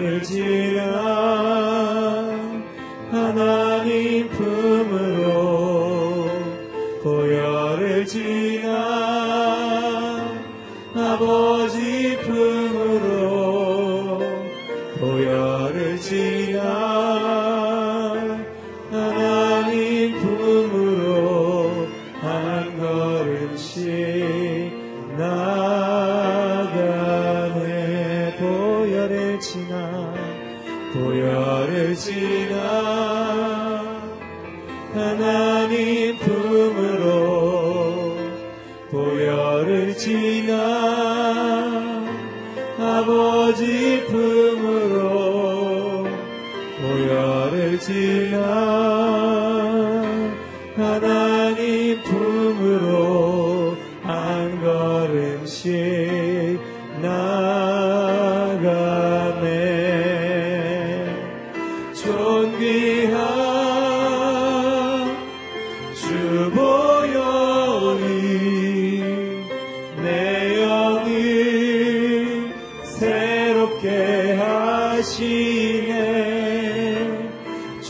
나를 지려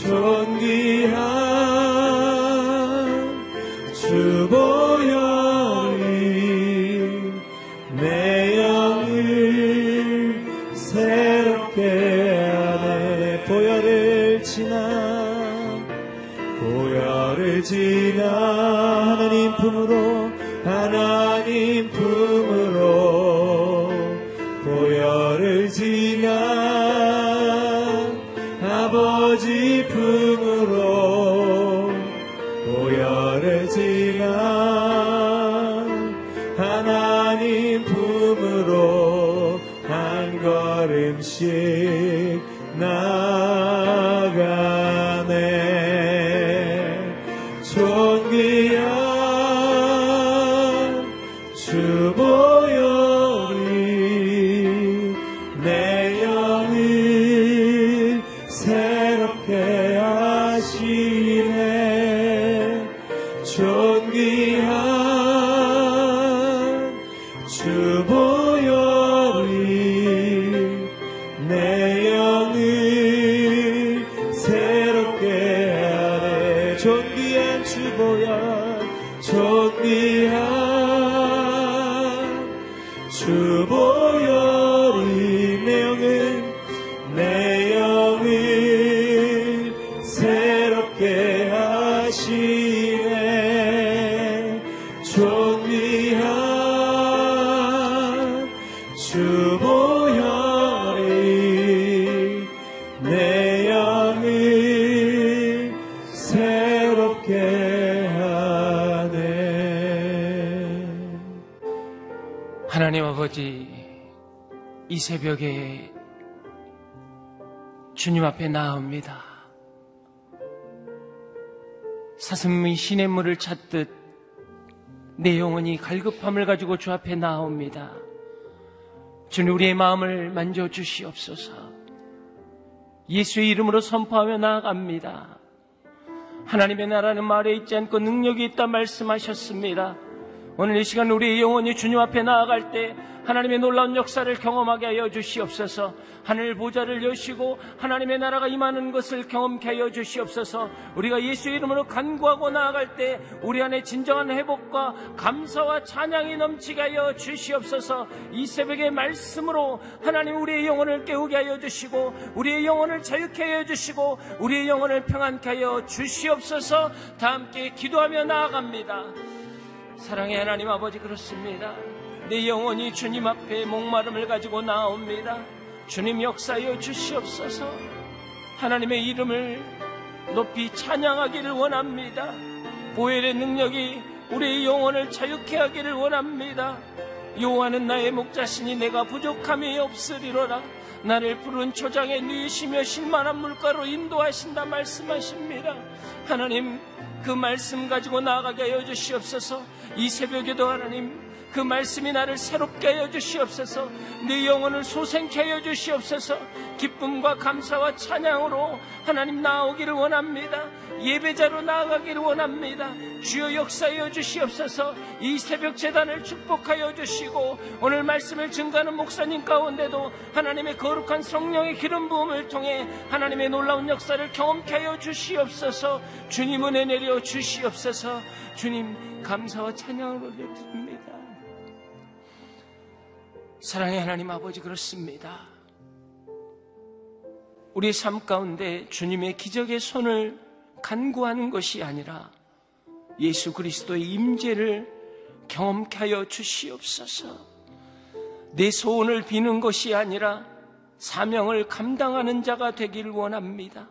새 존귀한 주보혈 존귀한 주보혈 이 새벽에 주님 앞에 나옵니다. 사슴이 시냇 물을 찾듯 내 영혼이 갈급함을 가지고 주 앞에 나옵니다. 주님 우리의 마음을 만져 주시옵소서. 예수의 이름으로 선포하며 나아갑니다. 하나님의 나라는 말에 있지 않고 능력이 있다 말씀하셨습니다. 오늘 이 시간 우리의 영혼이 주님 앞에 나아갈 때 하나님의 놀라운 역사를 경험하게 하여 주시옵소서. 하늘 보좌를 여시고 하나님의 나라가 임하는 것을 경험케 하여 주시옵소서. 우리가 예수의 이름으로 간구하고 나아갈 때 우리 안에 진정한 회복과 감사와 찬양이 넘치게 하여 주시옵소서. 이 새벽의 말씀으로 하나님 우리의 영혼을 깨우게 하여 주시고 우리의 영혼을 자유케 하여 주시고 우리의 영혼을 평안케 하여 주시옵소서. 다 함께 기도하며 나아갑니다. 사랑의 하나님 아버지 그렇습니다. 내 영혼이 주님 앞에 목마름을 가지고 나옵니다. 주님 역사하여 주시옵소서. 하나님의 이름을 높이 찬양하기를 원합니다. 보혈의 능력이 우리의 영혼을 자유케 하기를 원합니다. 요하는 나의 목자신이 내가 부족함이 없으리로라. 나를 푸른 초장에 누이시며 실만한 물가로 인도하신다 말씀하십니다. 하나님 그 말씀 가지고 나아가게 하여 주시옵소서. 이 새벽에도 하나님 그 말씀이 나를 새롭게 하여 주시옵소서. 내 영혼을 소생케 하여 주시옵소서. 기쁨과 감사와 찬양으로 하나님 나오기를 원합니다. 예배자로 나아가기를 원합니다. 주여 역사하여 주시옵소서. 이 새벽 재단을 축복하여 주시고 오늘 말씀을 증가하는 목사님 가운데도 하나님의 거룩한 성령의 기름 부음을 통해 하나님의 놀라운 역사를 경험케 하여 주시옵소서. 주님 은혜 내려 주시옵소서. 주님 감사와 찬양을 올려드립니다. 사랑의 하나님 아버지 그렇습니다. 우리 삶 가운데 주님의 기적의 손을 간구하는 것이 아니라 예수 그리스도의 임재를 경험케 하여 주시옵소서. 내 소원을 비는 것이 아니라 사명을 감당하는 자가 되기를 원합니다.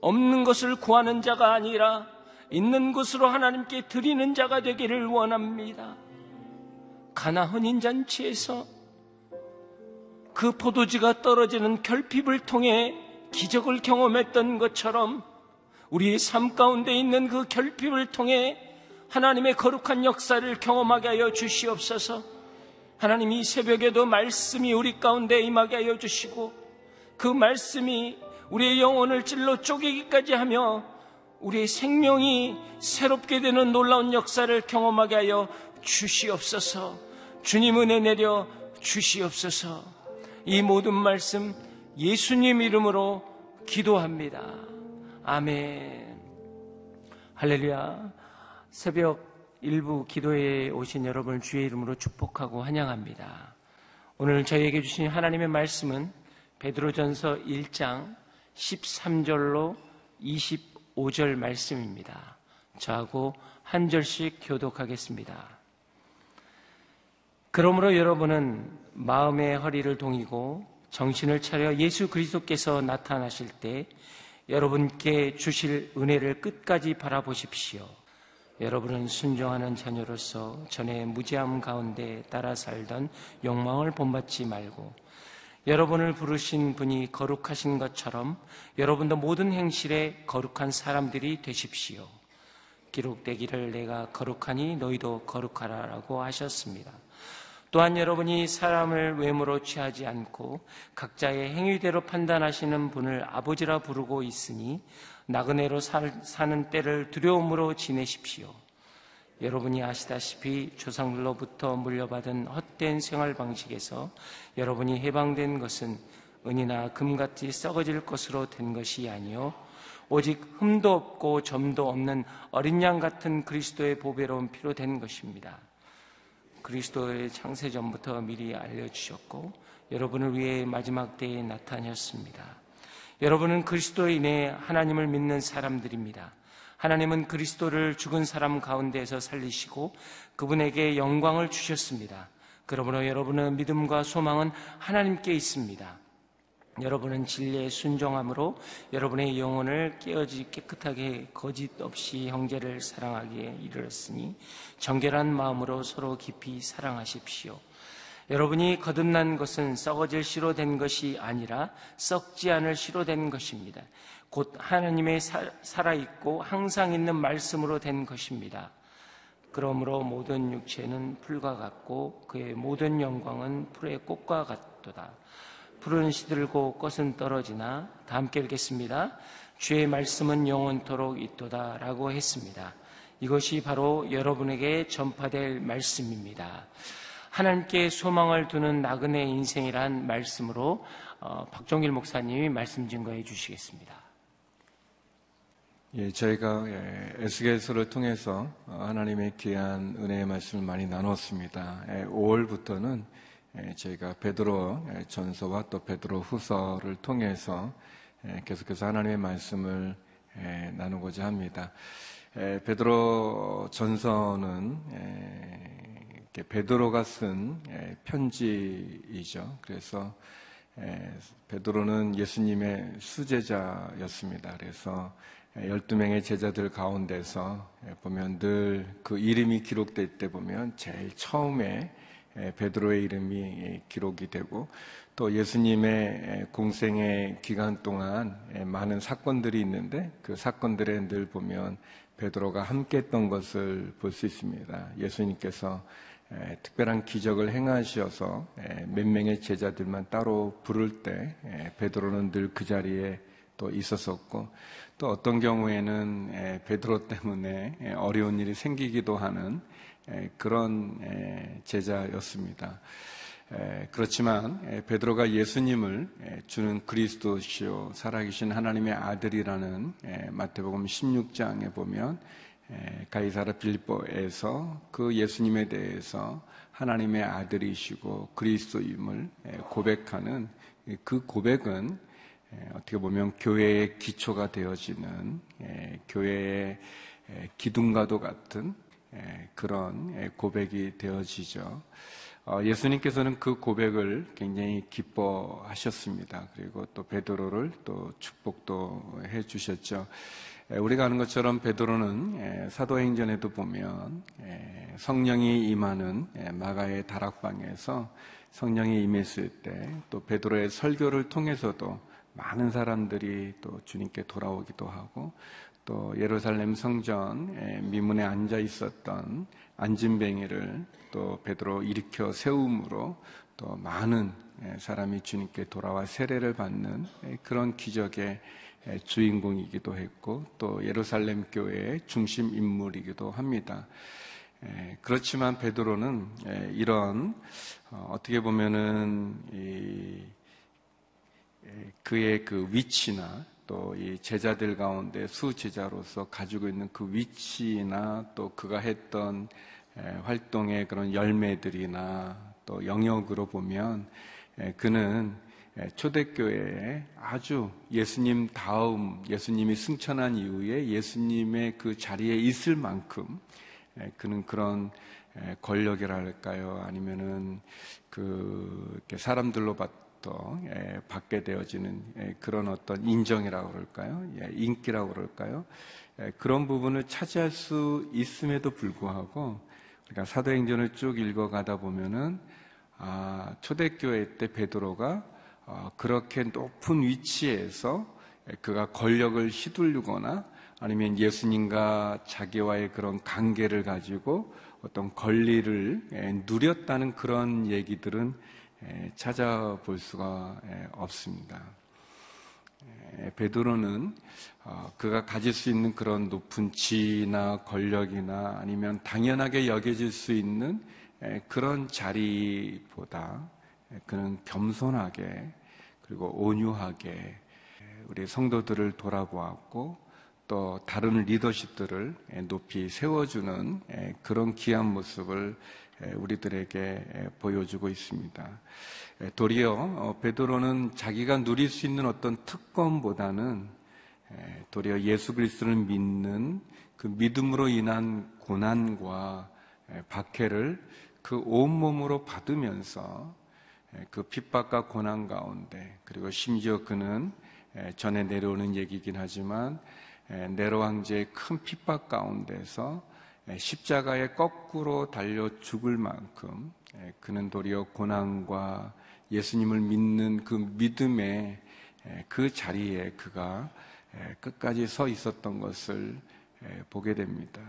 없는 것을 구하는 자가 아니라 있는 것으로 하나님께 드리는 자가 되기를 원합니다. 가나 혼인 잔치에서 그 포도주가 떨어지는 결핍을 통해 기적을 경험했던 것처럼 우리의 삶 가운데 있는 그 결핍을 통해 하나님의 거룩한 역사를 경험하게 하여 주시옵소서. 하나님 이 새벽에도 말씀이 우리 가운데 임하게 하여 주시고 그 말씀이 우리의 영혼을 찔러 쪼개기까지 하며 우리의 생명이 새롭게 되는 놀라운 역사를 경험하게 하여 주시옵소서. 주님 은혜 내려 주시옵소서. 이 모든 말씀 예수님 이름으로 기도합니다. 아멘. 할렐루야. 새벽 일부 기도에 오신 여러분을 주의 이름으로 축복하고 환영합니다. 오늘 저희에게 주신 하나님의 말씀은 베드로전서 1장 13절로 25절 말씀입니다. 저하고 한 절씩 교독하겠습니다. 그러므로 여러분은 마음의 허리를 동이고 정신을 차려 예수 그리스도께서 나타나실 때 여러분께 주실 은혜를 끝까지 바라보십시오. 여러분은 순종하는 자녀로서 전에 무지함 가운데 따라 살던 욕망을 본받지 말고 여러분을 부르신 분이 거룩하신 것처럼 여러분도 모든 행실에 거룩한 사람들이 되십시오. 기록되기를 내가 거룩하니 너희도 거룩하라라고 하셨습니다. 또한 여러분이 사람을 외모로 취하지 않고 각자의 행위대로 판단하시는 분을 아버지라 부르고 있으니 나그네로 사는 때를 두려움으로 지내십시오. 여러분이 아시다시피 조상들로부터 물려받은 헛된 생활 방식에서 여러분이 해방된 것은 은이나 금같이 썩어질 것으로 된 것이 아니요 오직 흠도 없고 점도 없는 어린 양 같은 그리스도의 보배로운 피로 된 것입니다. 그리스도의 창세 전부터 미리 알려주셨고 여러분을 위해 마지막 때에 나타났습니다. 여러분은 그리스도에 인해 하나님을 믿는 사람들입니다. 하나님은 그리스도를 죽은 사람 가운데에서 살리시고 그분에게 영광을 주셨습니다. 그러므로 여러분의 믿음과 소망은 하나님께 있습니다. 여러분은 진리에 순종함으로 여러분의 영혼을 깨어지 깨끗하게 거짓 없이 형제를 사랑하기에 이르렀으니 정결한 마음으로 서로 깊이 사랑하십시오. 여러분이 거듭난 것은 썩어질 씨로 된 것이 아니라 썩지 않을 씨로 된 것입니다. 곧 하나님의 살아있고 항상 있는 말씀으로 된 것입니다. 그러므로 모든 육체는 풀과 같고 그의 모든 영광은 풀의 꽃과 같도다. 푸른 시들고 꽃은 떨어지나 다 함께 읽겠습니다. 주의 말씀은 영원토록 있도다 라고 했습니다. 이것이 바로 여러분에게 전파될 말씀입니다. 하나님께 소망을 두는 나그네 인생이란 말씀으로 어, 박종길 목사님이 말씀 증거해 주시겠습니다. 예, 저희가 예, 에스겔서를 통해서 어, 하나님의 귀한 은혜의 말씀을 많이 나눴습니다. 예, 5월부터는 예, 저희가 베드로 예, 전서와 또 베드로 후서를 통해서 예, 계속해서 하나님의 말씀을 나누고자 합니다. 베드로 전서는 베드로가 쓴 편지이죠. 그래서 베드로는 예수님의 수제자였습니다. 그래서 12명의 제자들 가운데서 보면 늘 그 이름이 기록될 때 보면 제일 처음에 베드로의 이름이 기록이 되고 또 예수님의 공생의 기간 동안 많은 사건들이 있는데 그 사건들에 늘 보면 베드로가 함께 했던 것을 볼 수 있습니다. 예수님께서 특별한 기적을 행하셔서 몇 명의 제자들만 따로 부를 때 베드로는 늘 그 자리에 또 있었었고 또 어떤 경우에는 베드로 때문에 어려운 일이 생기기도 하는 그런 제자였습니다. 그렇지만 베드로가 예수님을 주는 그리스도시요 살아계신 하나님의 아들이라는 마태복음 16장에 보면 가이사라 빌보에서 그 예수님에 대해서 하나님의 아들이시고 그리스도임을 고백하는 그 고백은 어떻게 보면 교회의 기초가 되어지는 교회의 기둥과도 같은 예, 그런 예, 고백이 되어지죠. 어, 예수님께서는 그 고백을 굉장히 기뻐하셨습니다. 그리고 또 베드로를 또 축복도 해 주셨죠. 예, 우리가 아는 것처럼 베드로는 사도행전에도 보면 성령이 임하는 마가의 다락방에서 성령이 임했을 때 또 베드로의 설교를 통해서도 많은 사람들이 또 주님께 돌아오기도 하고 또 예루살렘 성전 미문에 앉아 있었던 안진뱅이를 또 베드로 일으켜 세움으로 또 많은 사람이 주님께 돌아와 세례를 받는 그런 기적의 주인공이기도 했고 또 예루살렘 교회의 중심 인물이기도 합니다. 그렇지만 베드로는 이런 어, 어떻게 보면은 그의 그 위치나 또 이 제자들 가운데 수제자로서 가지고 있는 그 위치나 또 그가 했던 에, 활동의 그런 열매들이나 또 영역으로 보면 에, 그는 에, 초대교회에 아주 예수님 다음 예수님이 승천한 이후에 예수님의 그 자리에 있을 만큼 에, 그는 그런 에, 권력이랄까요? 아니면은 그 사람들로 봤 던 예, 받게 되어지는 예, 그런 어떤 인정이라고 그럴까요? 예, 인기라고 그럴까요? 예, 그런 부분을 차지할 수 있음에도 불구하고 그러니까 사도행전을 쭉 읽어가다 보면은 아, 초대교회 때 베드로가 아, 그렇게 높은 위치에서 예, 그가 권력을 휘둘르거나 아니면 예수님과 자기와의 그런 관계를 가지고 어떤 권리를 예, 누렸다는 그런 얘기들은 예, 찾아볼 수가 예, 없습니다. 예, 베드로는 어, 그가 가질 수 있는 그런 높은 지위나 권력이나 아니면 당연하게 여겨질 수 있는 예, 그런 자리보다 예, 그는 겸손하게 그리고 온유하게 예, 우리 성도들을 돌아보았고 또 다른 리더십들을 예, 높이 세워주는 예, 그런 귀한 모습을 예, 우리들에게 예, 보여주고 있습니다. 예, 도리어 어, 베드로는 자기가 누릴 수 있는 어떤 특권보다는 예, 도리어 예수 그리스도를 믿는 그 믿음으로 인한 고난과 예, 박해를 그 온몸으로 받으면서 예, 그 핍박과 고난 가운데 그리고 심지어 그는 예, 전에 내려오는 얘기긴 하지만 예, 네로 황제의 큰 핍박 가운데서 예, 십자가에 거꾸로 달려 죽을 만큼 예, 그는 도리어 고난과 예수님을 믿는 그 믿음의 예, 그 자리에 그가 예, 끝까지 서 있었던 것을 예, 보게 됩니다.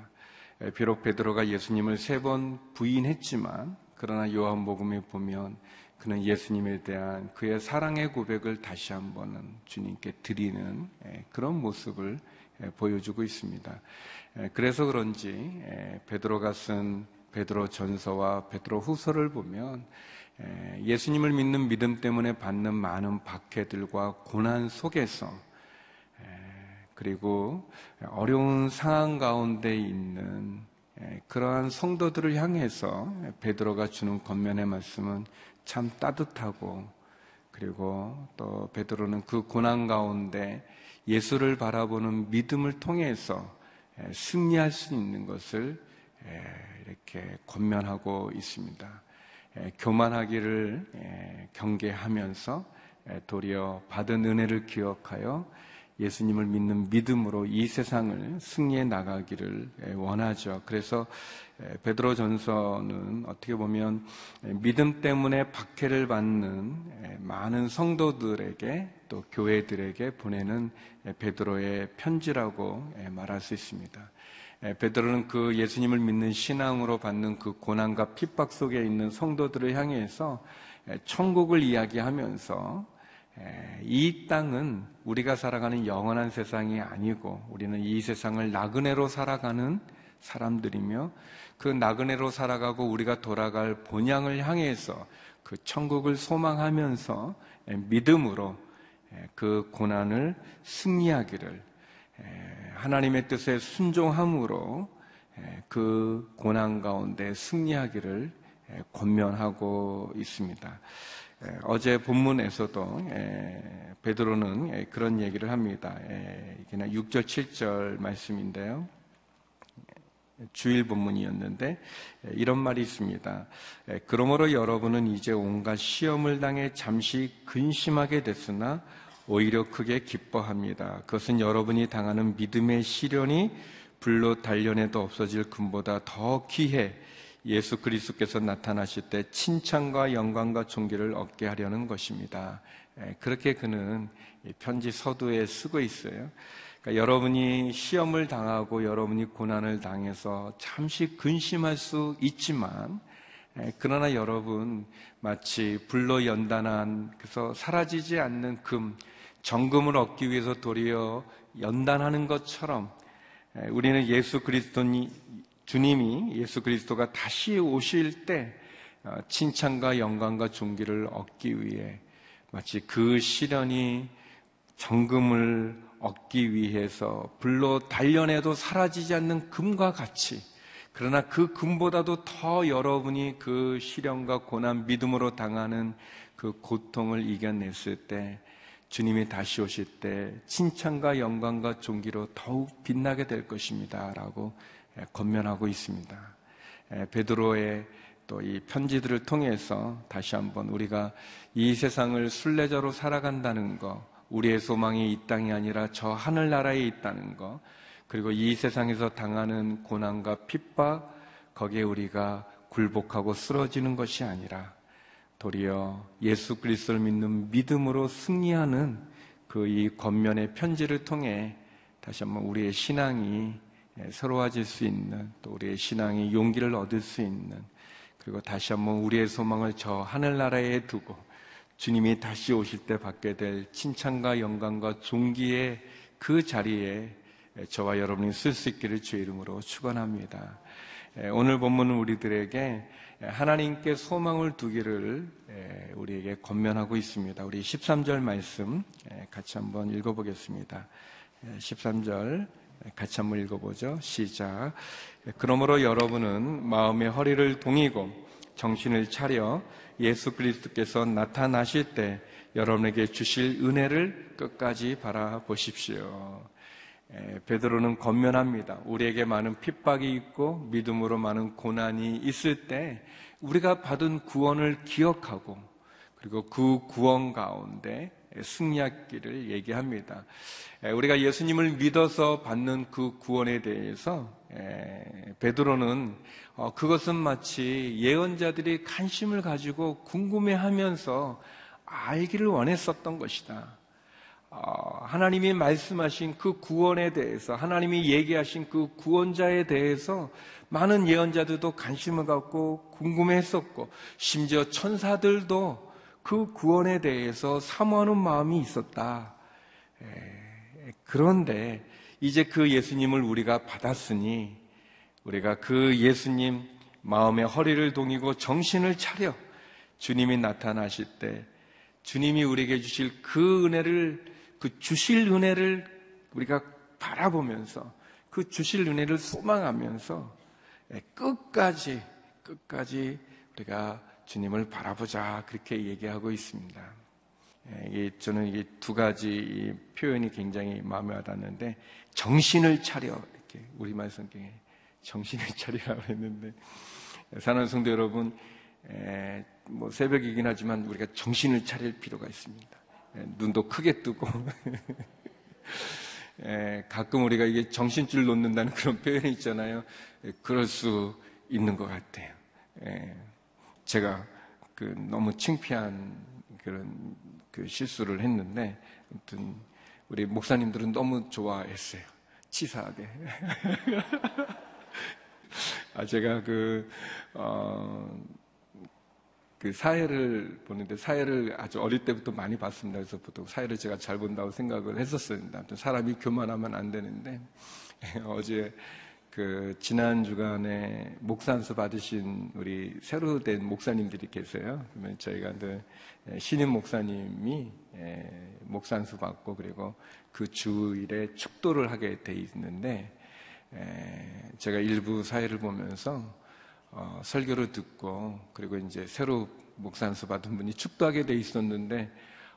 예, 비록 베드로가 예수님을 세 번 부인했지만 그러나 요한복음에 보면 그는 예수님에 대한 그의 사랑의 고백을 다시 한번은 주님께 드리는 예, 그런 모습을 예, 보여주고 있습니다. 예, 그래서 그런지 예, 베드로가 쓴 베드로 전서와 베드로 후서를 보면 예, 예수님을 믿는 믿음 때문에 받는 많은 박해들과 고난 속에서 예, 그리고 어려운 상황 가운데 있는 예, 그러한 성도들을 향해서 베드로가 주는 겉면의 말씀은 참 따뜻하고 그리고 또 베드로는 그 고난 가운데 예수를 바라보는 믿음을 통해서 예, 승리할 수 있는 것을 예, 이렇게 권면하고 있습니다. 예, 교만하기를 예, 경계하면서 예, 도리어 받은 은혜를 기억하여 예수님을 믿는 믿음으로 이 세상을 승리해 나가기를 예, 원하죠. 그래서 예, 베드로 전서는 어떻게 보면 예, 믿음 때문에 박해를 받는 예, 많은 성도들에게 또 교회들에게 보내는 예, 베드로의 편지라고 예, 말할 수 있습니다. 예, 베드로는 그 예수님을 믿는 신앙으로 받는 그 고난과 핍박 속에 있는 성도들을 향해서 예, 천국을 이야기하면서 예, 이 땅은 우리가 살아가는 영원한 세상이 아니고 우리는 이 세상을 나그네로 살아가는 사람들이며 그 나그네로 살아가고 우리가 돌아갈 본향을 향해서 그 천국을 소망하면서 예, 믿음으로 예, 그 고난을 승리하기를 예, 하나님의 뜻에 순종함으로 예, 그 고난 가운데 승리하기를 예, 권면하고 있습니다. 예, 어제 본문에서도 예, 베드로는 예, 그런 얘기를 합니다. 예, 이게 6절 7절 말씀인데요. 주일 본문이었는데 예, 이런 말이 있습니다. 예, 그러므로 여러분은 이제 온갖 시험을 당해 잠시 근심하게 됐으나 오히려 크게 기뻐합니다. 그것은 여러분이 당하는 믿음의 시련이 불로 단련해도 없어질 금보다 더 귀해 예수 그리스도께서 나타나실 때 칭찬과 영광과 존귀를 얻게 하려는 것입니다. 예, 그렇게 그는 이 편지 서두에 쓰고 있어요. 그러니까 여러분이 시험을 당하고 여러분이 고난을 당해서 잠시 근심할 수 있지만 예, 그러나 여러분 마치 불로 연단한 그래서 사라지지 않는 금 정금을 얻기 위해서 도리어 연단하는 것처럼 예, 우리는 예수 그리스도니 주님이 예수 그리스도가 다시 오실 때 어, 칭찬과 영광과 존귀를 얻기 위해 마치 그 시련이 정금을 얻기 위해서 불로 단련해도 사라지지 않는 금과 같이 그러나 그 금보다도 더 여러분이 그 시련과 고난 믿음으로 당하는 그 고통을 이겨냈을 때 주님이 다시 오실 때 칭찬과 영광과 존귀로 더욱 빛나게 될 것입니다라고 권면하고 있습니다. 베드로의 또 이 편지들을 통해서 다시 한번 우리가 이 세상을 순례자로 살아간다는 것, 우리의 소망이 이 땅이 아니라 저 하늘 나라에 있다는 것, 그리고 이 세상에서 당하는 고난과 핍박, 거기에 우리가 굴복하고 쓰러지는 것이 아니라 도리어 예수 그리스도를 믿는 믿음으로 승리하는 그이 권면의 편지를 통해 다시 한번 우리의 신앙이 새로워질 수 있는 또 우리의 신앙이 용기를 얻을 수 있는 그리고 다시 한번 우리의 소망을 저 하늘나라에 두고 주님이 다시 오실 때 받게 될 칭찬과 영광과 존귀의 그 자리에 저와 여러분이 쓸 수 있기를 주의 이름으로 축원합니다. 오늘 본문은 우리들에게 하나님께 소망을 두기를 우리에게 권면하고 있습니다. 우리 13절 말씀 같이 한번 읽어보겠습니다. 13절 같이 한번 읽어보죠. 시작. 그러므로 여러분은 마음의 허리를 동이고 정신을 차려 예수 그리스도께서 나타나실 때 여러분에게 주실 은혜를 끝까지 바라보십시오. 베드로는 건면합니다. 우리에게 많은 핍박이 있고 믿음으로 많은 고난이 있을 때 우리가 받은 구원을 기억하고 그리고 그 구원 가운데 승리하기를 얘기합니다. 우리가 예수님을 믿어서 받는 그 구원에 대해서 베드로는 어, 그것은 마치 예언자들이 관심을 가지고 궁금해하면서 알기를 원했었던 것이다. 어, 하나님이 말씀하신 그 구원에 대해서 하나님이 얘기하신 그 구원자에 대해서 많은 예언자들도 관심을 갖고 궁금해했었고 심지어 천사들도 그 구원에 대해서 사모하는 마음이 있었다. 그런데 이제 그 예수님을 우리가 받았으니 우리가 그 예수님 마음의 허리를 동이고 정신을 차려 주님이 나타나실 때 주님이 우리에게 주실 그 은혜를 그 주실 은혜를 우리가 바라보면서 그 주실 은혜를 소망하면서 끝까지 끝까지 우리가 주님을 바라보자 그렇게 얘기하고 있습니다. 예, 저는 이게 두 가지 표현이 굉장히 마음에 와닿는데 정신을 차려 이렇게 우리말 성경에 정신을 차리라고 했는데 사는 성도 여러분 뭐 새벽이긴 하지만 우리가 정신을 차릴 필요가 있습니다. 눈도 크게 뜨고 가끔 우리가 이게 정신줄 놓는다는 그런 표현이 있잖아요. 그럴 수 있는 것 같아요. 제가 그 너무 창피한 그런 그 실수를 했는데 아무튼 우리 목사님들은 너무 좋아했어요. 치사하게. 아 제가 그 어, 그 사회를 보는데 사회를 아주 어릴 때부터 많이 봤습니다. 그래서 보통 사회를 제가 잘 본다고 생각을 했었어요. 아무튼 사람이 교만하면 안 되는데 어제 그 지난 주간에 목산수 받으신 우리 새로 된 목사님들이 계세요. 그러면 저희가 늘 신임 목사님이 목산수 받고 그리고 그 주일에 축도를 하게 돼 있는데 제가 일부 사회를 보면서 어, 설교를 듣고 그리고 이제 새로 목산수 받은 분이 축도하게 돼 있었는데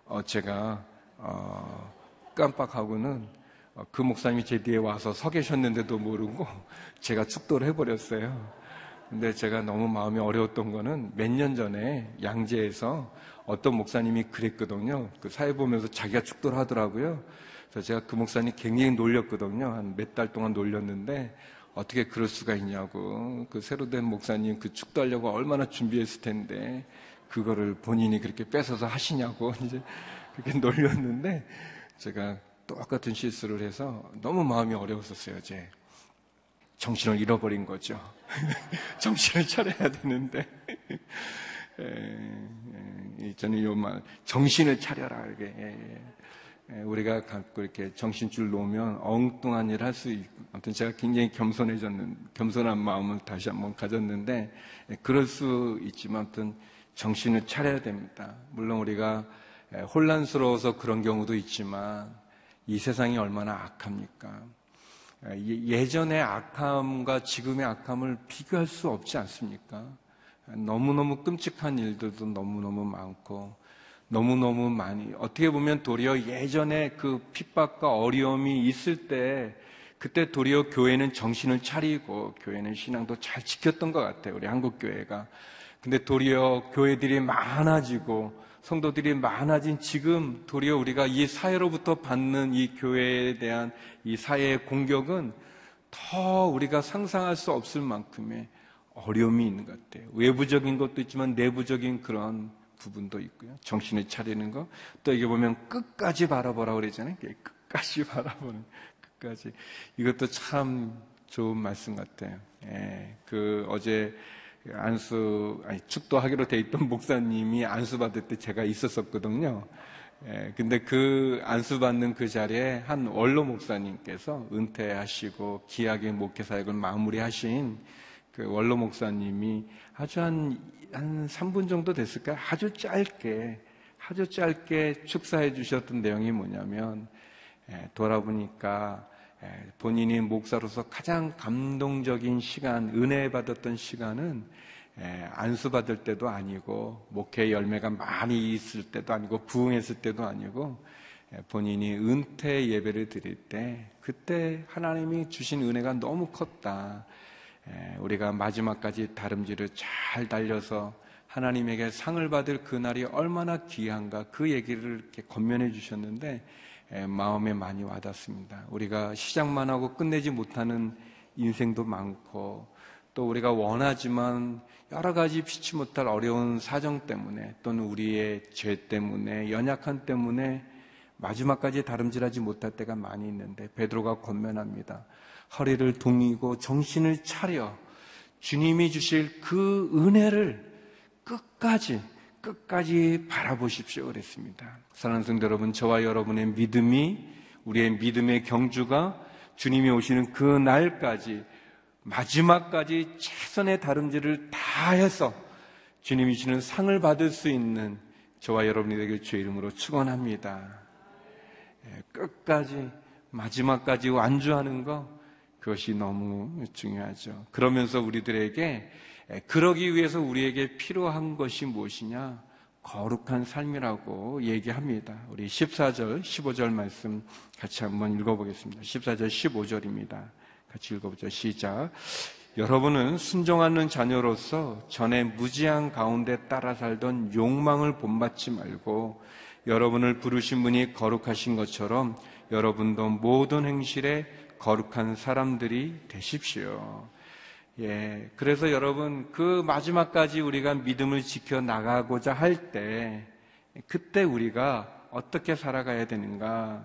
어, 제가 어, 깜빡하고는 어, 그 목사님이 제 뒤에 와서 서 계셨는데도 모르고 제가 축도를 해버렸어요. 근데 제가 너무 마음이 어려웠던 거는 몇 년 전에 양재에서 어떤 목사님이 그랬거든요. 그 사회 보면서 자기가 축도를 하더라고요. 그래서 제가 그 목사님 굉장히 놀렸거든요. 한 몇 달 동안 놀렸는데 어떻게 그럴 수가 있냐고. 그 새로 된 목사님 그 축도하려고 얼마나 준비했을 텐데 그거를 본인이 그렇게 뺏어서 하시냐고 이제 그렇게 놀렸는데 제가 똑같은 실수를 해서 너무 마음이 어려웠었어요, 제. 정신을 잃어버린 거죠. 정신을 차려야 되는데. 에, 에, 저는 이 말, 정신을 차려라, 이게. 에, 우리가 갖고 이렇게 정신줄 놓으면 엉뚱한 일할수 있고, 아무튼 제가 굉장히 겸손해졌는, 겸손한 마음을 다시 한번 가졌는데, 그럴 수 있지만, 아무튼 정신을 차려야 됩니다. 물론 우리가 혼란스러워서 그런 경우도 있지만, 이 세상이 얼마나 악합니까? 예전의 악함과 지금의 악함을 비교할 수 없지 않습니까? 너무너무 끔찍한 일들도 너무너무 많고, 너무너무 많이, 어떻게 보면 도리어 예전에 그 핍박과 어려움이 있을 때, 그때 도리어 교회는 정신을 차리고, 교회는 신앙도 잘 지켰던 것 같아요. 우리 한국 교회가. 근데 도리어 교회들이 많아지고, 성도들이 많아진 지금 도리어 우리가 이 사회로부터 받는 이 교회에 대한 이 사회의 공격은 더 우리가 상상할 수 없을 만큼의 어려움이 있는 것 같아요. 외부적인 것도 있지만 내부적인 그런 부분도 있고요. 정신을 차리는 거. 또 이게 보면 끝까지 바라보라 그러잖아요. 끝까지 바라보는, 끝까지. 이것도 참 좋은 말씀 같아요. 예, 그 어제 안수, 아니, 축도하기로 돼 있던 목사님이 안수 받을 때 제가 있었었거든요. 예, 근데 그 안수 받는 그 자리에 한 원로 목사님께서 은퇴하시고 기하게 목회 사역을 마무리하신 그 원로 목사님이 아주 한, 한 3분 정도 됐을까요? 아주 짧게, 아주 짧게 축사해 주셨던 내용이 뭐냐면, 예, 돌아보니까 예, 본인이 목사로서 가장 감동적인 시간, 은혜 받았던 시간은 예, 안수 받을 때도 아니고 목회 열매가 많이 있을 때도 아니고 부흥했을 때도 아니고 예, 본인이 은퇴 예배를 드릴 때 그때 하나님이 주신 은혜가 너무 컸다. 우리가 마지막까지 다름질을 잘 달려서 하나님에게 상을 받을 그날이 얼마나 귀한가 그 얘기를 이렇게 건면해 주셨는데 마음에 많이 와닿습니다. 우리가 시작만 하고 끝내지 못하는 인생도 많고 또 우리가 원하지만 여러 가지 피치 못할 어려운 사정 때문에 또는 우리의 죄 때문에 연약한 때문에 마지막까지 다름질하지 못할 때가 많이 있는데 베드로가 권면합니다. 허리를 동이고 정신을 차려 주님이 주실 그 은혜를 끝까지 끝까지 바라보십시오. 그랬습니다. 사랑하는 성도 여러분, 저와 여러분의 믿음이, 우리의 믿음의 경주가 주님이 오시는 그 날까지, 마지막까지 최선의 다름질을 다해서 주님이 주는 상을 받을 수 있는 저와 여러분이 되길 주의 이름으로 축원합니다. 예, 끝까지, 마지막까지 완주하는 것, 그것이 너무 중요하죠. 그러면서 우리들에게 예, 그러기 위해서 우리에게 필요한 것이 무엇이냐? 거룩한 삶이라고 얘기합니다. 우리 14절, 15절 말씀 같이 한번 읽어보겠습니다. 14절, 15절입니다. 같이 읽어보죠. 시작. 여러분은 순종하는 자녀로서 전에 무지한 가운데 따라 살던 욕망을 본받지 말고 여러분을 부르신 분이 거룩하신 것처럼 여러분도 모든 행실에 거룩한 사람들이 되십시오. 예. 그래서 여러분, 그 마지막까지 우리가 믿음을 지켜 나가고자 할 때, 그때 우리가 어떻게 살아가야 되는가?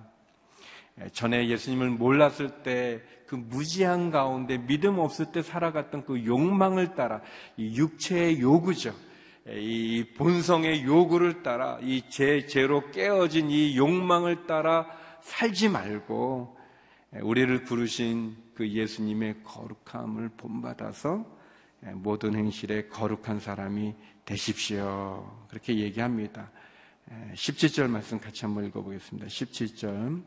예, 전에 예수님을 몰랐을 때 그 무지한 가운데 믿음 없을 때 살아갔던 그 욕망을 따라 이 육체의 요구죠. 예, 이 본성의 요구를 따라 이 제, 죄로 깨어진 이 욕망을 따라 살지 말고 예, 우리를 부르신 그 예수님의 거룩함을 본받아서 예, 모든 행실에 거룩한 사람이 되십시오. 그렇게 얘기합니다. 17절 예, 말씀 같이 한번 읽어보겠습니다. 17절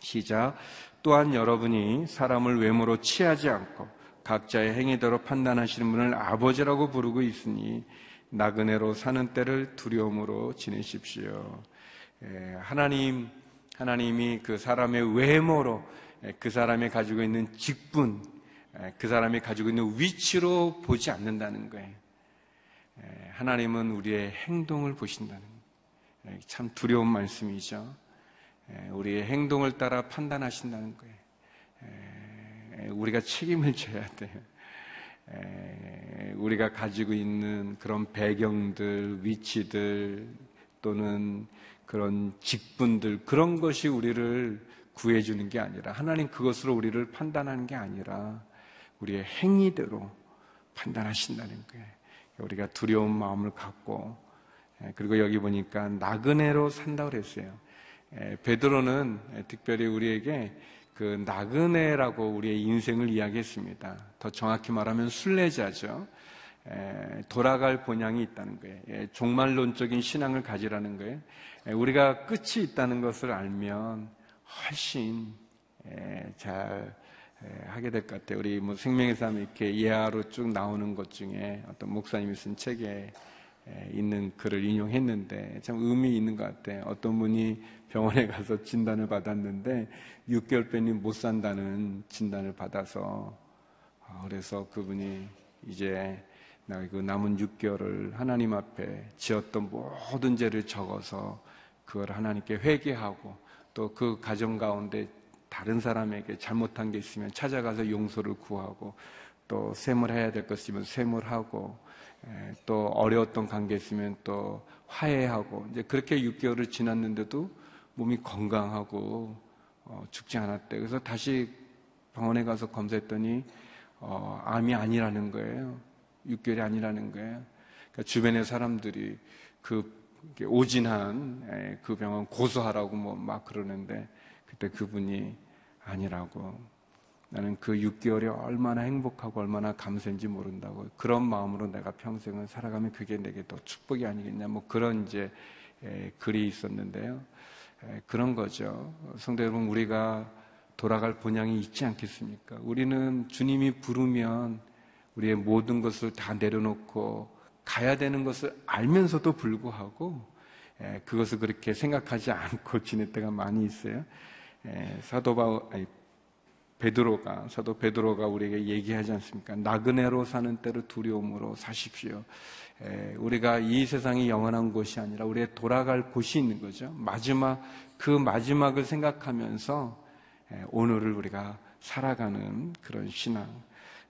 시작. 또한 여러분이 사람을 외모로 취하지 않고 각자의 행위대로 판단하시는 분을 아버지라고 부르고 있으니 나그네로 사는 때를 두려움으로 지내십시오. 하나님, 하나님이 그 사람의 외모로 예, 그 사람이 가지고 있는 직분, 예, 그 사람이 가지고 있는 위치로 보지 않는다는 거예요. 예, 하나님은 우리의 행동을 보신다는 거예요. 참 두려운 말씀이죠. 우리의 행동을 따라 판단하신다는 거예요. 우리가 책임을 져야 돼요. 우리가 가지고 있는 그런 배경들, 위치들 또는 그런 직분들 그런 것이 우리를 구해주는 게 아니라 하나님 그것으로 우리를 판단하는 게 아니라 우리의 행위대로 판단하신다는 거예요. 우리가 두려운 마음을 갖고 예, 그리고 여기 보니까 나그네로 산다고 그랬어요. 예, 베드로는 특별히 우리에게 그 나그네라고 우리의 인생을 이야기했습니다. 더 정확히 말하면 순례자죠. 예, 돌아갈 본향이 있다는 거예요. 종말론적인 신앙을 가지라는 거예요. 우리가 끝이 있다는 것을 알면 훨씬 에, 잘 에, 하게 될 것 같아요. 우리 뭐 생명의 삶 이렇게 예화로 쭉 나오는 것 중에 어떤 목사님이 쓴 책에 에, 있는 글을 인용했는데 참 의미 있는 것 같아요. 어떤 분이 병원에 가서 진단을 받았는데 6개월 빼니 못 산다는 진단을 받아서 아, 그래서 그분이 이제 나그 남은 6개월을 하나님 앞에 지었던 모든 죄를 적어서 그걸 하나님께 회개하고 또 그 가정 가운데 다른 사람에게 잘못한 게 있으면 찾아가서 용서를 구하고 또 샘을 해야 될것 있으면 샘을 하고 에, 또 어려웠던 관계 있으면 또 화해하고 이제 그렇게 6개월을 지났는데도 몸이 건강하고 어, 죽지 않았대. 그래서 다시 병원에 가서 검사했더니 어, 암이 아니라는 거예요. 6개월이 아니라는 거예요. 그러니까 주변의 사람들이 그 오진한 에, 그 병원 고소하라고 뭐 막 그러는데 그때 그분이 아니라고 나는 그 6개월이 얼마나 행복하고 얼마나 감사인지 모른다고 그런 마음으로 내가 평생을 살아가면 그게 내게 더 축복이 아니겠냐 뭐 그런 이제 에, 글이 있었는데요. 에, 그런 거죠. 성도 여러분 우리가 돌아갈 본향이 있지 않겠습니까? 우리는 주님이 부르면 우리의 모든 것을 다 내려놓고 가야 되는 것을 알면서도 불구하고 에, 그것을 그렇게 생각하지 않고 지낼 때가 많이 있어요. 에, 사도 바울 아니, 베드로가 사도 베드로가 우리에게 얘기하지 않습니까? 나그네로 사는 때를 두려움으로 사십시오. 에, 우리가 이 세상이 영원한 곳이 아니라 우리의 돌아갈 곳이 있는 거죠. 마지막 그 마지막을 생각하면서 에, 오늘을 우리가 살아가는 그런 신앙.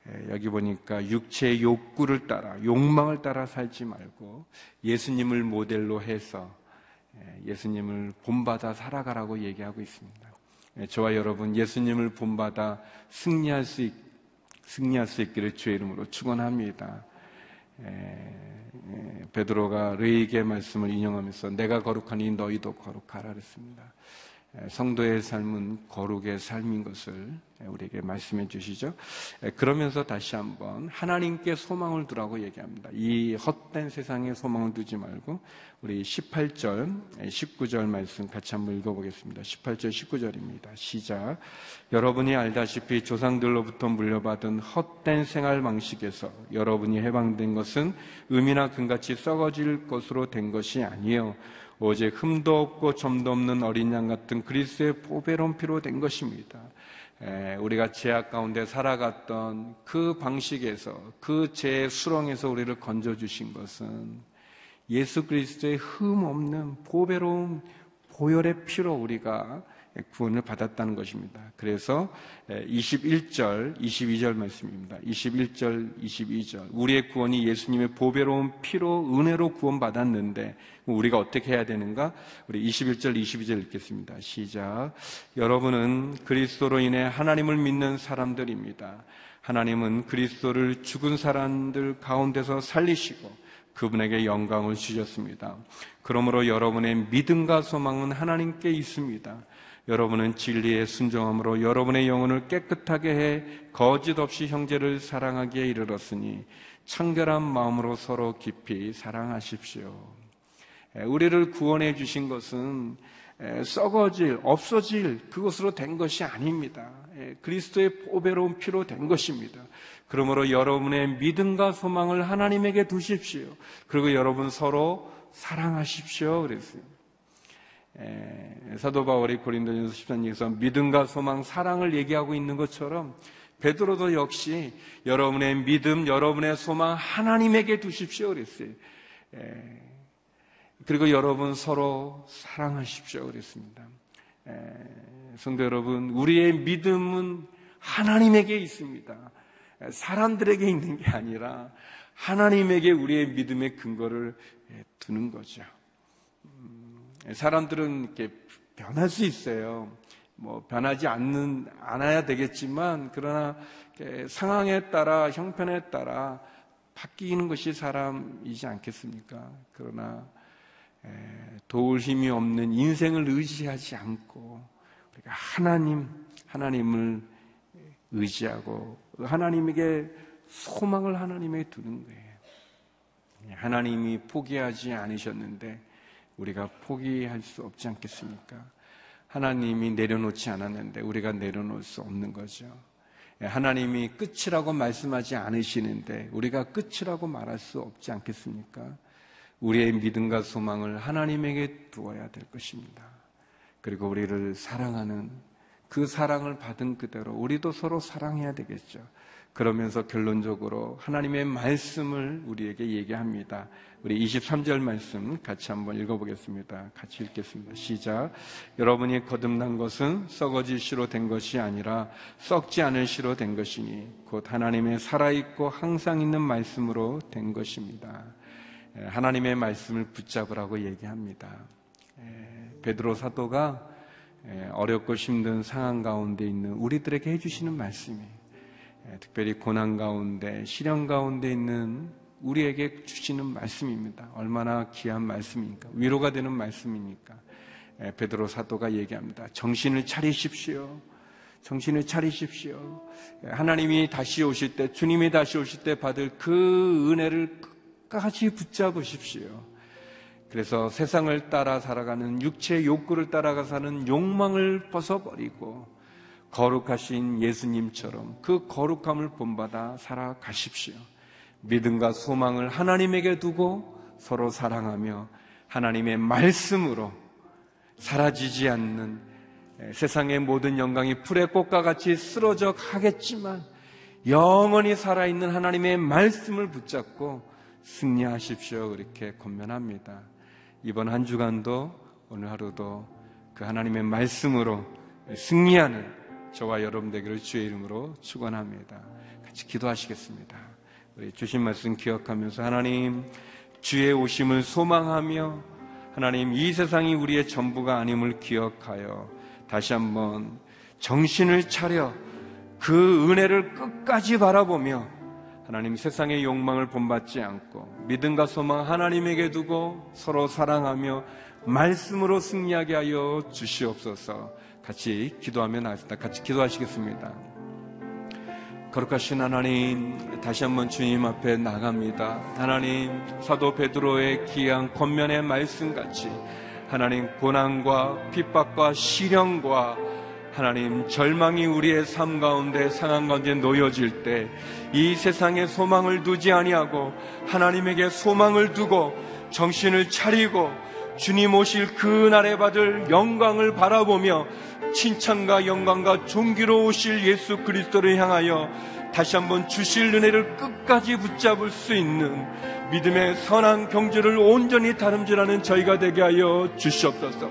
에, 여기 보니까 육체의 욕구를 따라 욕망을 따라 살지 말고 예수님을 모델로 해서 에, 예수님을 본받아 살아가라고 얘기하고 있습니다. 예, 저와 여러분 예수님을 본받아 승리할 수 있, 승리할 수 있기를 주의 이름으로 축원합니다. 에, 에, 베드로가 레이의 말씀을 인용하면서 내가 거룩하니 너희도 거룩하라 그랬습니다. 에, 성도의 삶은 거룩의 삶인 것을 우리에게 말씀해 주시죠. 그러면서 다시 한번 하나님께 소망을 두라고 얘기합니다. 이 헛된 세상에 소망을 두지 말고 우리 18절, 19절 말씀 같이 한번 읽어보겠습니다. 18절, 19절입니다. 시작. 여러분이 알다시피 조상들로부터 물려받은 헛된 생활 방식에서 여러분이 해방된 것은 음이나 금같이 썩어질 것으로 된 것이 아니에요. 오직 흠도 없고 점도 없는 어린 양 같은 그리스의 보배로운 피로 된 것입니다. 우리가 죄악 가운데 살아갔던 그 방식에서 그 죄의 수렁에서 우리를 건져 주신 것은 예수 그리스도의 흠 없는 보배로운 보혈의 피로 우리가 구원을 받았다는 것입니다. 그래서 21절, 22절 말씀입니다. 21절, 22절. 우리의 구원이 예수님의 보배로운 피로 은혜로 구원받았는데 우리가 어떻게 해야 되는가? 우리 21절, 22절 읽겠습니다. 시작. 여러분은 그리스도로 인해 하나님을 믿는 사람들입니다. 하나님은 그리스도를 죽은 사람들 가운데서 살리시고 그분에게 영광을 주셨습니다. 그러므로 여러분의 믿음과 소망은 하나님께 있습니다. 여러분은 진리의 순종함으로 여러분의 영혼을 깨끗하게 해 거짓 없이 형제를 사랑하기에 이르렀으니 청결한 마음으로 서로 깊이 사랑하십시오. 우리를 구원해 주신 것은 썩어질, 없어질 그것으로 된 것이 아닙니다. 그리스도의 보배로운 피로 된 것입니다. 그러므로 여러분의 믿음과 소망을 하나님에게 두십시오. 그리고 여러분 서로 사랑하십시오. 그랬어요. 사도 바울이 고린도전서 13장에서 믿음과 소망, 사랑을 얘기하고 있는 것처럼 베드로도 역시 여러분의 믿음, 여러분의 소망 하나님에게 두십시오 그랬어요. 그리고 여러분 서로 사랑하십시오 그랬습니다. 성도 여러분, 우리의 믿음은 하나님에게 있습니다. 사람들에게 있는 게 아니라 하나님에게 우리의 믿음의 근거를 두는 거죠. 사람들은 이렇게 변할 수 있어요. 뭐 변하지 않는 않아야 되겠지만 그러나 상황에 따라 형편에 따라 바뀌는 것이 사람이지 않겠습니까? 그러나 도울 힘이 없는 인생을 의지하지 않고 우리가 하나님 하나님을 의지하고 하나님에게 소망을 하나님에게 두는 거예요. 하나님이 포기하지 않으셨는데 우리가 포기할 수 없지 않겠습니까? 하나님이 내려놓지 않았는데 우리가 내려놓을 수 없는 거죠. 예, 하나님이 끝이라고 말씀하지 않으시는데 우리가 끝이라고 말할 수 없지 않겠습니까? 우리의 믿음과 소망을 하나님에게 두어야 될 것입니다. 그리고 우리를 사랑하는 그 사랑을 받은 그대로 우리도 서로 사랑해야 되겠죠. 그러면서 결론적으로 하나님의 말씀을 우리에게 얘기합니다. 우리 23절 말씀 같이 한번 읽어보겠습니다. 같이 읽겠습니다. 시작. 여러분이 거듭난 것은 썩어질 시로 된 것이 아니라 썩지 않을 시로 된 것이니 곧 하나님의 살아있고 항상 있는 말씀으로 된 것입니다. 예, 하나님의 말씀을 붙잡으라고 얘기합니다. 예, 베드로 사도가 예, 어렵고 힘든 상황 가운데 있는 우리들에게 해주시는 말씀이 예, 특별히 고난 가운데 시련 가운데 있는 우리에게 주시는 말씀입니다. 얼마나 귀한 말씀입니까? 위로가 되는 말씀이니까 예, 베드로 사도가 얘기합니다. 정신을 차리십시오. 정신을 차리십시오. 예, 하나님이 다시 오실 때, 주님이 다시 오실 때 받을 그 은혜를 끝까지 붙잡으십시오. 그래서 세상을 따라 살아가는 육체의 욕구를 따라가 사는 욕망을 벗어버리고 거룩하신 예수님처럼 그 거룩함을 본받아 살아가십시오. 믿음과 소망을 하나님에게 두고 서로 사랑하며 하나님의 말씀으로 사라지지 않는 세상의 모든 영광이 풀의 꽃과 같이 쓰러져 가겠지만 영원히 살아있는 하나님의 말씀을 붙잡고 승리하십시오. 그렇게 권면합니다. 이번 한 주간도 오늘 하루도 그 하나님의 말씀으로 승리하는 저와 여러분 되기를 주의 이름으로 축원합니다. 같이 기도하시겠습니다. 우리 주신 말씀 기억하면서 하나님 주의 오심을 소망하며 하나님 이 세상이 우리의 전부가 아님을 기억하여 다시 한번 정신을 차려 그 은혜를 끝까지 바라보며 하나님 세상의 욕망을 본받지 않고 믿음과 소망 하나님에게 두고 서로 사랑하며 말씀으로 승리하게 하여 주시옵소서 같이 기도하며 나겠습니다. 같이 기도하시겠습니다. 거룩하신 하나님, 다시 한번 주님 앞에 나갑니다. 하나님, 사도 베드로의 귀한 권면의 말씀같이 하나님 고난과 핍박과 시련과 하나님 절망이 우리의 삶 가운데 상황 가운데 놓여질 때 이 세상에 소망을 두지 아니하고 하나님에게 소망을 두고 정신을 차리고 주님 오실 그날에 받을 영광을 바라보며 칭찬과 영광과 존귀로우실 예수 그리스도를 향하여 다시 한번 주실 은혜를 끝까지 붙잡을 수 있는 믿음의 선한 경주를 온전히 다름질하는 저희가 되게 하여 주시옵소서.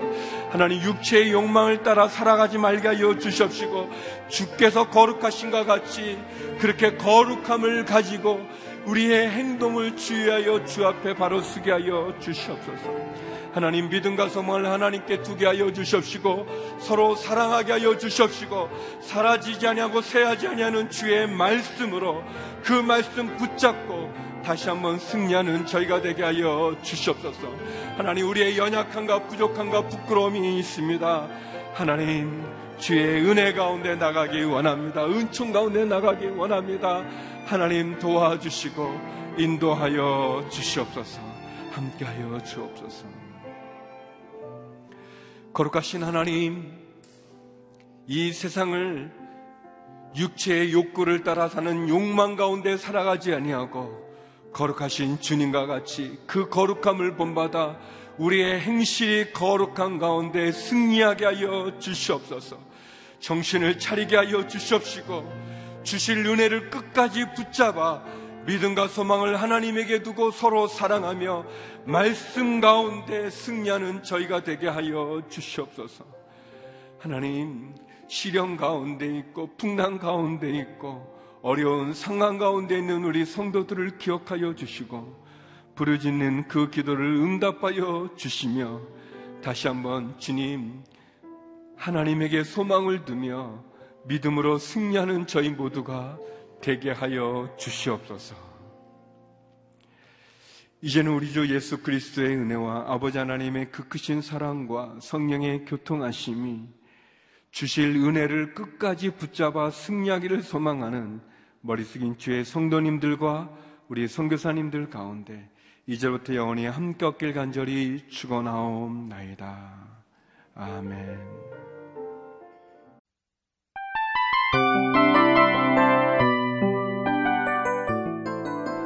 하나님 육체의 욕망을 따라 살아가지 말게 하여 주시옵시고 주께서 거룩하신과 같이 그렇게 거룩함을 가지고 우리의 행동을 주의하여 주 앞에 바로 쓰게 하여 주시옵소서. 하나님 믿음과 소망을 하나님께 두게 하여 주시옵시고 서로 사랑하게 하여 주시옵시고 사라지지 아니하고 새하지 아니하는 주의 말씀으로 그 말씀 붙잡고 다시 한번 승리하는 저희가 되게 하여 주시옵소서. 하나님 우리의 연약함과 부족함과 부끄러움이 있습니다. 하나님 주의 은혜 가운데 나가기 원합니다. 은총 가운데 나가기 원합니다. 하나님 도와주시고 인도하여 주시옵소서. 함께하여 주옵소서. 거룩하신 하나님, 이 세상을 육체의 욕구를 따라 사는 욕망 가운데 살아가지 아니하고 거룩하신 주님과 같이 그 거룩함을 본받아 우리의 행실이 거룩한 가운데 승리하게 하여 주시옵소서. 정신을 차리게 하여 주시옵시고 주실 은혜를 끝까지 붙잡아 믿음과 소망을 하나님에게 두고 서로 사랑하며 말씀 가운데 승리하는 저희가 되게 하여 주시옵소서. 하나님, 시련 가운데 있고 풍랑 가운데 있고 어려운 상황 가운데 있는 우리 성도들을 기억하여 주시고 부르짖는 그 기도를 응답하여 주시며 다시 한번 주님 하나님에게 소망을 두며 믿음으로 승리하는 저희 모두가 되게 하여 주시옵소서. 이제는 우리 주 예수 그리스도의 은혜와 아버지 하나님의 그 크신 사랑과 성령의 교통하심이 주실 은혜를 끝까지 붙잡아 승리하기를 소망하는 머리 숙인 주의 성도님들과 우리 선교사님들 가운데 이제부터 영원히 함께 얻길 간절히 축원하옵나이다. 아멘.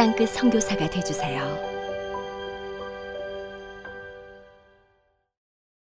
땅끝 선교사가 되주세요.